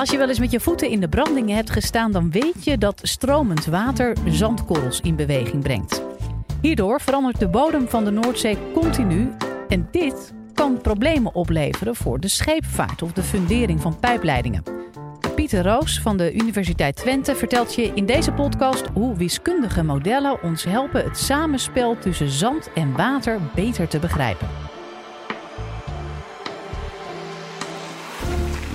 Als je wel eens met je voeten in de brandingen hebt gestaan, dan weet je dat stromend water zandkorrels in beweging brengt. Hierdoor verandert de bodem van de Noordzee continu en dit kan problemen opleveren voor de scheepvaart of de fundering van pijpleidingen. Pieter Roos van de Universiteit Twente vertelt je in deze podcast hoe wiskundige modellen ons helpen het samenspel tussen zand en water beter te begrijpen.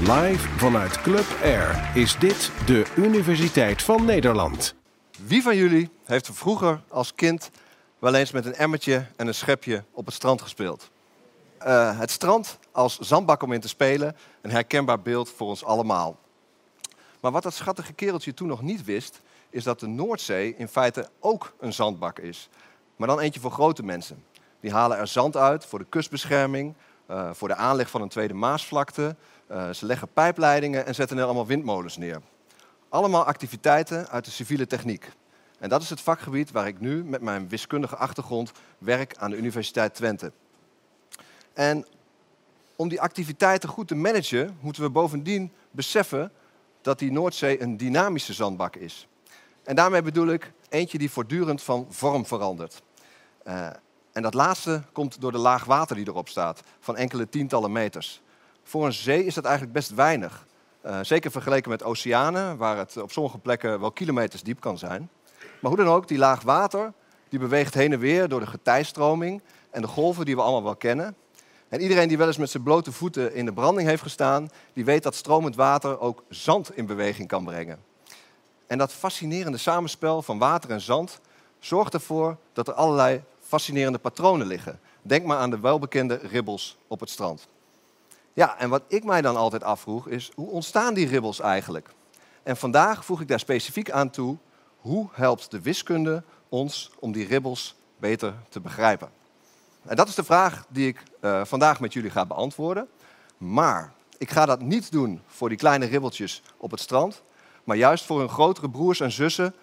Live vanuit Club Air is dit de Universiteit van Nederland. Wie van jullie heeft vroeger als kind wel eens met een emmertje en een schepje op het strand gespeeld? Uh, het strand als zandbak om in te spelen, een herkenbaar beeld voor ons allemaal. Maar wat dat schattige kereltje toen nog niet wist, is dat de Noordzee in feite ook een zandbak is. Maar dan eentje voor grote mensen. Die halen er zand uit voor de kustbescherming, uh, voor de aanleg van een tweede Maasvlakte. Uh, ze leggen pijpleidingen en zetten er allemaal windmolens neer. Allemaal activiteiten uit de civiele techniek. En dat is het vakgebied waar ik nu met mijn wiskundige achtergrond werk aan de Universiteit Twente. En om die activiteiten goed te managen, moeten we bovendien beseffen dat die Noordzee een dynamische zandbak is. En daarmee bedoel ik eentje die voortdurend van vorm verandert. Uh, en dat laatste komt door de laag water die erop staat, van enkele tientallen meters. Voor een zee is dat eigenlijk best weinig. Uh, zeker vergeleken met oceanen, waar het op sommige plekken wel kilometers diep kan zijn. Maar hoe dan ook, die laag water die beweegt heen en weer door de getijstroming en de golven die we allemaal wel kennen. En iedereen die wel eens met zijn blote voeten in de branding heeft gestaan, die weet dat stromend water ook zand in beweging kan brengen. En dat fascinerende samenspel van water en zand zorgt ervoor dat er allerlei fascinerende patronen liggen. Denk maar aan de welbekende ribbels op het strand. Ja, en wat ik mij dan altijd afvroeg is, hoe ontstaan die ribbels eigenlijk? En vandaag voeg ik daar specifiek aan toe, hoe helpt de wiskunde ons om die ribbels beter te begrijpen? En dat is de vraag die ik uh, vandaag met jullie ga beantwoorden. Maar ik ga dat niet doen voor die kleine ribbeltjes op het strand, maar juist voor hun grotere broers en zussen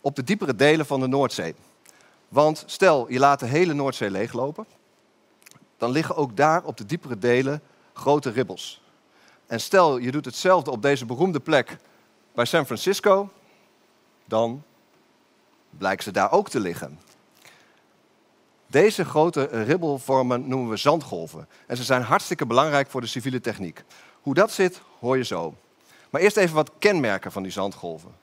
op de diepere delen van de Noordzee. Want stel, je laat de hele Noordzee leeglopen, dan liggen ook daar op de diepere delen grote ribbels. En stel, je doet hetzelfde op deze beroemde plek bij San Francisco, dan blijkt ze daar ook te liggen. Deze grote ribbelvormen noemen we zandgolven. En ze zijn hartstikke belangrijk voor de civiele techniek. Hoe dat zit, hoor je zo. Maar eerst even wat kenmerken van die zandgolven.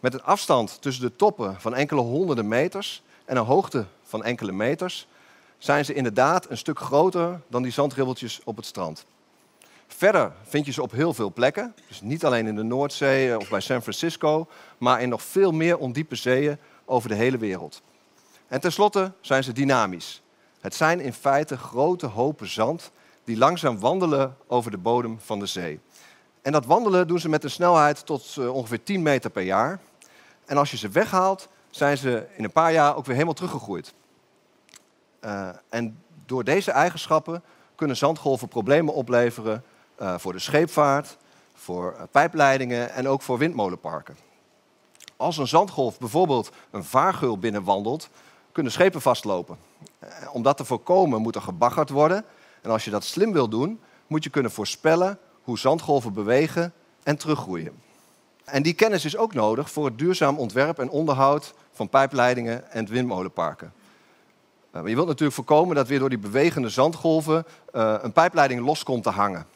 Met een afstand tussen de toppen van enkele honderden meters en een hoogte van enkele meters zijn ze inderdaad een stuk groter dan die zandribbeltjes op het strand. Verder vind je ze op heel veel plekken, dus niet alleen in de Noordzee of bij San Francisco, maar in nog veel meer ondiepe zeeën over de hele wereld. En tenslotte zijn ze dynamisch. Het zijn in feite grote hopen zand die langzaam wandelen over de bodem van de zee. En dat wandelen doen ze met een snelheid tot uh, ongeveer 10 meter per jaar. En als je ze weghaalt, zijn ze in een paar jaar ook weer helemaal teruggegroeid. Uh, en door deze eigenschappen kunnen zandgolven problemen opleveren uh, voor de scheepvaart, voor pijpleidingen en ook voor windmolenparken. Als een zandgolf bijvoorbeeld een vaargeul binnenwandelt, kunnen schepen vastlopen. Eh, om dat te voorkomen moet er gebaggerd worden. En als je dat slim wil doen, moet je kunnen voorspellen hoe zandgolven bewegen en teruggroeien. En die kennis is ook nodig voor het duurzaam ontwerp en onderhoud van pijpleidingen en windmolenparken. Eh, je wilt natuurlijk voorkomen dat weer door die bewegende zandgolven uh, een pijpleiding los komt te hangen.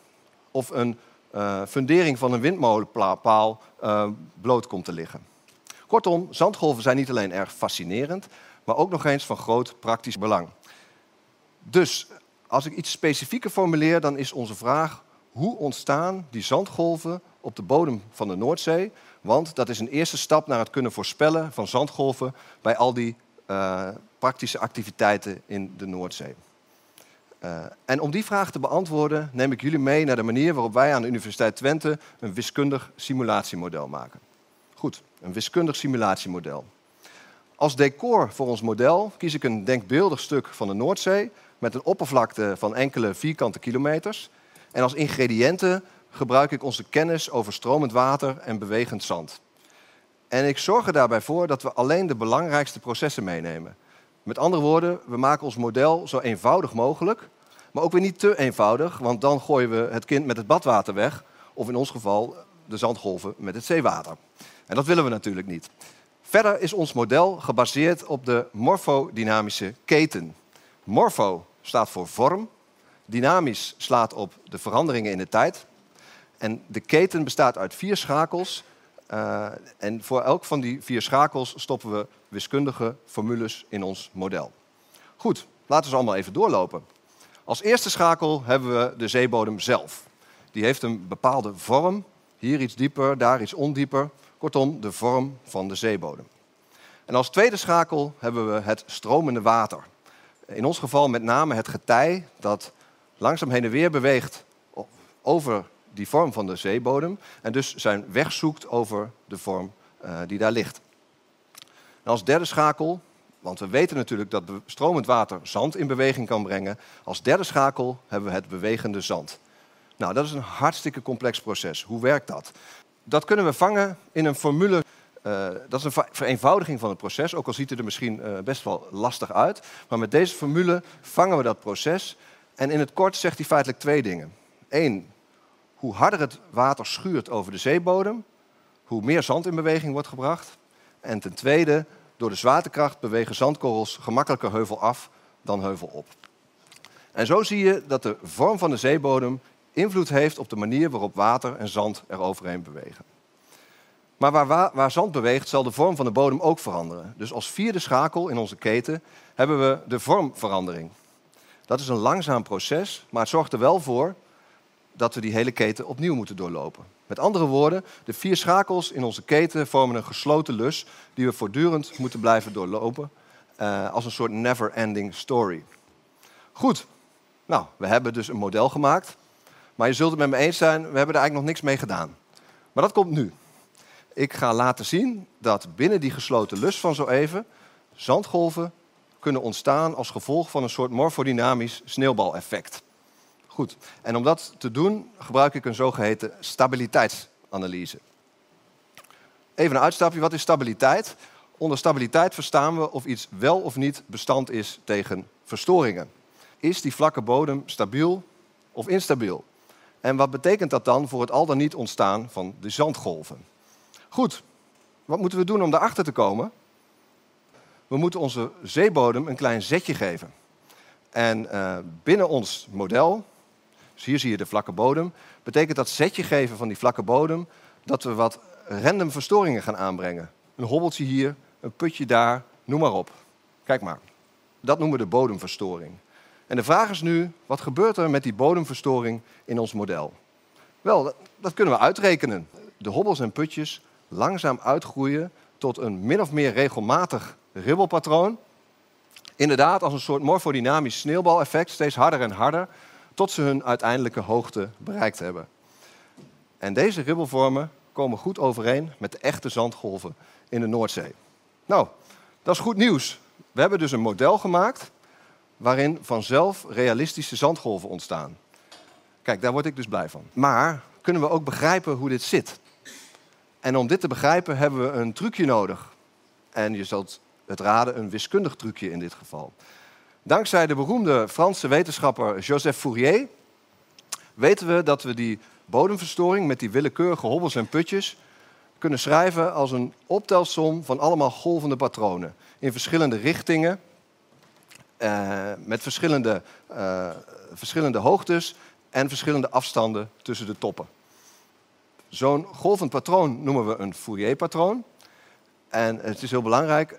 Of een uh, fundering van een windmolenpaal bloot komt te liggen. Kortom, zandgolven zijn niet alleen erg fascinerend, maar ook nog eens van groot praktisch belang. Dus als ik iets specifieker formuleer, dan is onze vraag: hoe ontstaan die zandgolven op de bodem van de Noordzee? Want dat is een eerste stap naar het kunnen voorspellen van zandgolven bij al die uh, praktische activiteiten in de Noordzee. Uh, en om die vraag te beantwoorden, neem ik jullie mee naar de manier waarop wij aan de Universiteit Twente een wiskundig simulatiemodel maken. Goed, een wiskundig simulatiemodel. Als decor voor ons model kies ik een denkbeeldig stuk van de Noordzee met een oppervlakte van enkele vierkante kilometers. En als ingrediënten gebruik ik onze kennis over stromend water en bewegend zand. En ik zorg er daarbij voor dat we alleen de belangrijkste processen meenemen. Met andere woorden, we maken ons model zo eenvoudig mogelijk, maar ook weer niet te eenvoudig, want dan gooien we het kind met het badwater weg. Of in ons geval de zandgolven met het zeewater. En dat willen we natuurlijk niet. Verder is ons model gebaseerd op de morfodynamische keten. Morfo staat voor vorm, dynamisch slaat op de veranderingen in de tijd. En de keten bestaat uit vier schakels. Uh, en voor elk van die vier schakels stoppen we wiskundige formules in ons model. Goed, laten we ze allemaal even doorlopen. Als eerste schakel hebben we de zeebodem zelf. Die heeft een bepaalde vorm. Hier iets dieper, daar iets ondieper. Kortom, de vorm van de zeebodem. En als tweede schakel hebben we het stromende water. In ons geval met name het getij dat langzaam heen en weer beweegt over die vorm van de zeebodem en dus zijn weg zoekt over de vorm uh, die daar ligt. Als derde schakel, want we weten natuurlijk dat stromend water zand in beweging kan brengen, als derde schakel hebben we het bewegende zand. Nou, dat is een hartstikke complex proces. Hoe werkt dat? Dat kunnen we vangen in een formule. Uh, dat is een vereenvoudiging van het proces, ook al ziet het er misschien uh, best wel lastig uit. Maar met deze formule vangen we dat proces. En in het kort zegt hij feitelijk twee dingen. Eén, hoe harder het water schuurt over de zeebodem, hoe meer zand in beweging wordt gebracht. En ten tweede, door de zwaartekracht bewegen zandkorrels gemakkelijker heuvel af dan heuvel op. En zo zie je dat de vorm van de zeebodem invloed heeft op de manier waarop water en zand er overheen bewegen. Maar waar, waar, zand beweegt, zal de vorm van de bodem ook veranderen. Dus als vierde schakel in onze keten hebben we de vormverandering. Dat is een langzaam proces, maar het zorgt er wel voor dat we die hele keten opnieuw moeten doorlopen. Met andere woorden, de vier schakels in onze keten vormen een gesloten lus die we voortdurend moeten blijven doorlopen uh, als een soort never-ending story. Goed, nou, we hebben dus een model gemaakt, maar je zult het met me eens zijn, we hebben er eigenlijk nog niks mee gedaan. Maar dat komt nu. Ik ga laten zien dat binnen die gesloten lus van zo even zandgolven kunnen ontstaan als gevolg van een soort morfodynamisch sneeuwbaleffect. Goed, en om dat te doen gebruik ik een zogeheten stabiliteitsanalyse. Even een uitstapje, wat is stabiliteit? Onder stabiliteit verstaan we of iets wel of niet bestand is tegen verstoringen. Is die vlakke bodem stabiel of instabiel? En wat betekent dat dan voor het al dan niet ontstaan van de zandgolven? Goed, wat moeten we doen om daarachter te komen? We moeten onze zeebodem een klein zetje geven. En uh, binnen ons model dus hier zie je de vlakke bodem. Betekent dat zetje geven van die vlakke bodem dat we wat random verstoringen gaan aanbrengen. Een hobbeltje hier, een putje daar, noem maar op. Kijk maar. Dat noemen we de bodemverstoring. En de vraag is nu, wat gebeurt er met die bodemverstoring in ons model? Wel, dat kunnen we uitrekenen. De hobbels en putjes langzaam uitgroeien tot een min of meer regelmatig ribbelpatroon. Inderdaad, als een soort morfodynamisch sneeuwbaleffect, steeds harder en harder tot ze hun uiteindelijke hoogte bereikt hebben. En deze ribbelvormen komen goed overeen met de echte zandgolven in de Noordzee. Nou, dat is goed nieuws. We hebben dus een model gemaakt waarin vanzelf realistische zandgolven ontstaan. Kijk, daar word ik dus blij van. Maar kunnen we ook begrijpen hoe dit zit? En om dit te begrijpen hebben we een trucje nodig. En je zult het raden, een wiskundig trucje in dit geval. Dankzij de beroemde Franse wetenschapper Joseph Fourier weten we dat we die bodemverstoring met die willekeurige hobbels en putjes kunnen schrijven als een optelsom van allemaal golvende patronen in verschillende richtingen, eh, met verschillende, eh, verschillende hoogtes en verschillende afstanden tussen de toppen. Zo'n golvend patroon noemen we een Fourier-patroon. En het is heel belangrijk,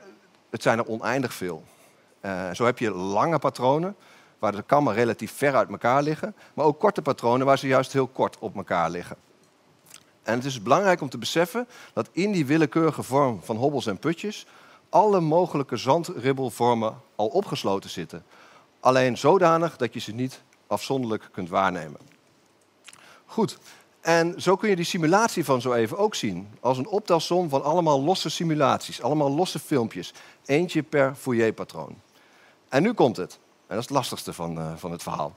het zijn er oneindig veel. Uh, zo heb je lange patronen waar de kammen relatief ver uit elkaar liggen, maar ook korte patronen waar ze juist heel kort op elkaar liggen. En het is belangrijk om te beseffen dat in die willekeurige vorm van hobbels en putjes alle mogelijke zandribbelvormen al opgesloten zitten. Alleen zodanig dat je ze niet afzonderlijk kunt waarnemen. Goed, en zo kun je die simulatie van zo even ook zien. Als een optelsom van allemaal losse simulaties, allemaal losse filmpjes. Eentje per Fourier-patroon. En nu komt het. En dat is het lastigste van, uh, van het verhaal.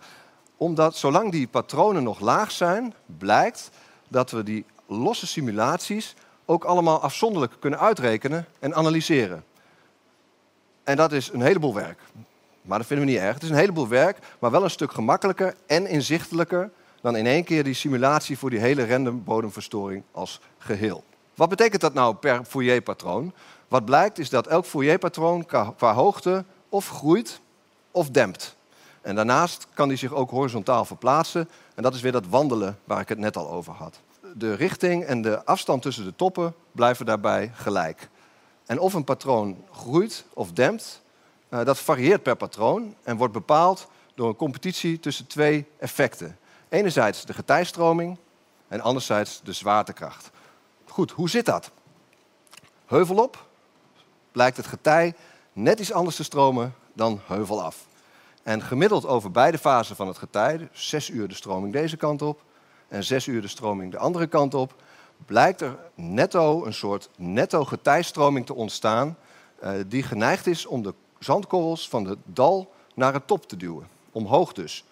Omdat zolang die patronen nog laag zijn, blijkt dat we die losse simulaties ook allemaal afzonderlijk kunnen uitrekenen en analyseren. En dat is een heleboel werk. Maar dat vinden we niet erg. Het is een heleboel werk, maar wel een stuk gemakkelijker en inzichtelijker dan in één keer die simulatie voor die hele random bodemverstoring als geheel. Wat betekent dat nou per Fourier-patroon? Wat blijkt is dat elk Fourier-patroon qua hoogte of groeit of dempt. En daarnaast kan die zich ook horizontaal verplaatsen. En dat is weer dat wandelen waar ik het net al over had. De richting en de afstand tussen de toppen blijven daarbij gelijk. En of een patroon groeit of dempt, uh, dat varieert per patroon en wordt bepaald door een competitie tussen twee effecten. Enerzijds de getijstroming en anderzijds de zwaartekracht. Goed, hoe zit dat? Heuvelop blijkt het getij net iets anders te stromen dan heuvelaf. En gemiddeld over beide fasen van het getij, dus zes uur de stroming deze kant op en zes uur de stroming de andere kant op, blijkt er netto een soort netto getijstroming te ontstaan uh, die geneigd is om de zandkorrels van de dal naar het top te duwen. Omhoog dus.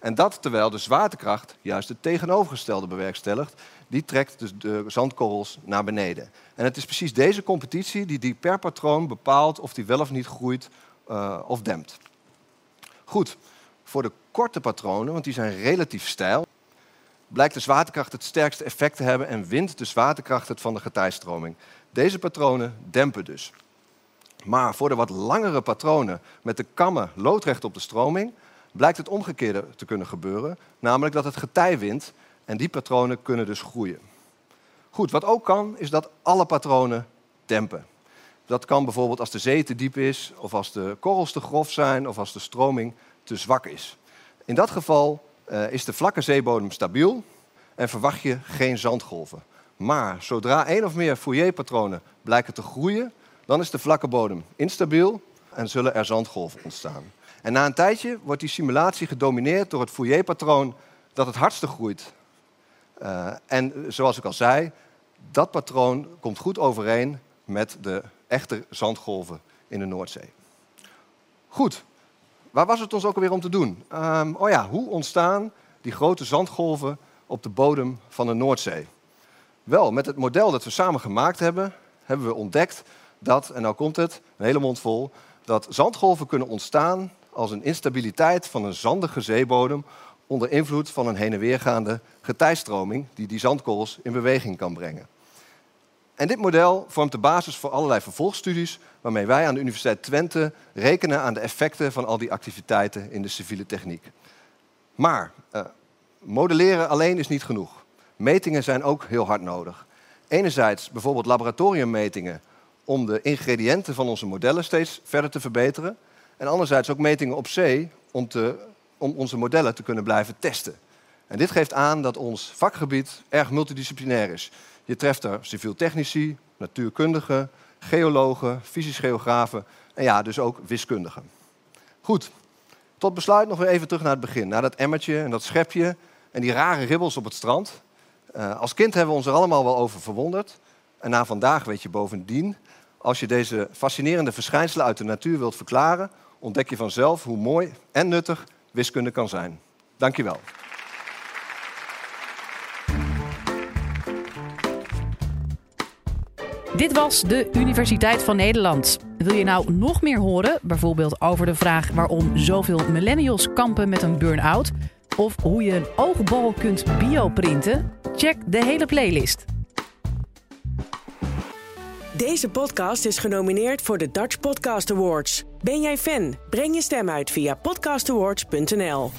En dat terwijl de zwaartekracht juist het tegenovergestelde bewerkstelligt. Die trekt dus de zandkorrels naar beneden. En het is precies deze competitie die, die per patroon bepaalt of die wel of niet groeit uh, of dempt. Goed, voor de korte patronen, want die zijn relatief steil, blijkt de zwaartekracht het sterkste effect te hebben en wint de zwaartekracht het van de getijstroming. Deze patronen dempen dus. Maar voor de wat langere patronen met de kammen loodrecht op de stroming blijkt het omgekeerde te kunnen gebeuren, namelijk dat het getij wint en die patronen kunnen dus groeien. Goed, wat ook kan, is dat alle patronen dempen. Dat kan bijvoorbeeld als de zee te diep is, of als de korrels te grof zijn, of als de stroming te zwak is. In dat geval uh, is de vlakke zeebodem stabiel en verwacht je geen zandgolven. Maar zodra één of meer Fourier-patronen blijken te groeien, dan is de vlakke bodem instabiel en zullen er zandgolven ontstaan. En na een tijdje wordt die simulatie gedomineerd door het Fourier-patroon dat het hardste groeit. Uh, en zoals ik al zei, dat patroon komt goed overeen met de echte zandgolven in de Noordzee. Goed, waar was het ons ook alweer om te doen? Um, oh ja, hoe ontstaan die grote zandgolven op de bodem van de Noordzee? Wel, met het model dat we samen gemaakt hebben, hebben we ontdekt dat, en nou komt het, een hele mond vol, dat zandgolven kunnen ontstaan als een instabiliteit van een zandige zeebodem onder invloed van een heen en weergaande getijstroming die die zandkorrels in beweging kan brengen. En dit model vormt de basis voor allerlei vervolgstudies waarmee wij aan de Universiteit Twente rekenen aan de effecten van al die activiteiten in de civiele techniek. Maar uh, modelleren alleen is niet genoeg. Metingen zijn ook heel hard nodig. Enerzijds bijvoorbeeld laboratoriummetingen om de ingrediënten van onze modellen steeds verder te verbeteren. En anderzijds ook metingen op zee om, te, om onze modellen te kunnen blijven testen. En dit geeft aan dat ons vakgebied erg multidisciplinair is. Je treft er civiel technici, natuurkundigen, geologen, fysisch geografen en ja, dus ook wiskundigen. Goed, tot besluit nog weer even terug naar het begin. Naar dat emmertje en dat schepje en die rare ribbels op het strand. Uh, als kind hebben we ons er allemaal wel over verwonderd. En na vandaag weet je bovendien, als je deze fascinerende verschijnselen uit de natuur wilt verklaren, ontdek je vanzelf hoe mooi en nuttig wiskunde kan zijn. Dankjewel. Dit was de Universiteit van Nederland. Wil je nou nog meer horen, bijvoorbeeld over de vraag waarom zoveel millennials kampen met een burn-out? Of hoe je een oogbal kunt bioprinten? Check de hele playlist. Deze podcast is genomineerd voor de Dutch Podcast Awards. Ben jij fan? Breng je stem uit via podcastawards.nl.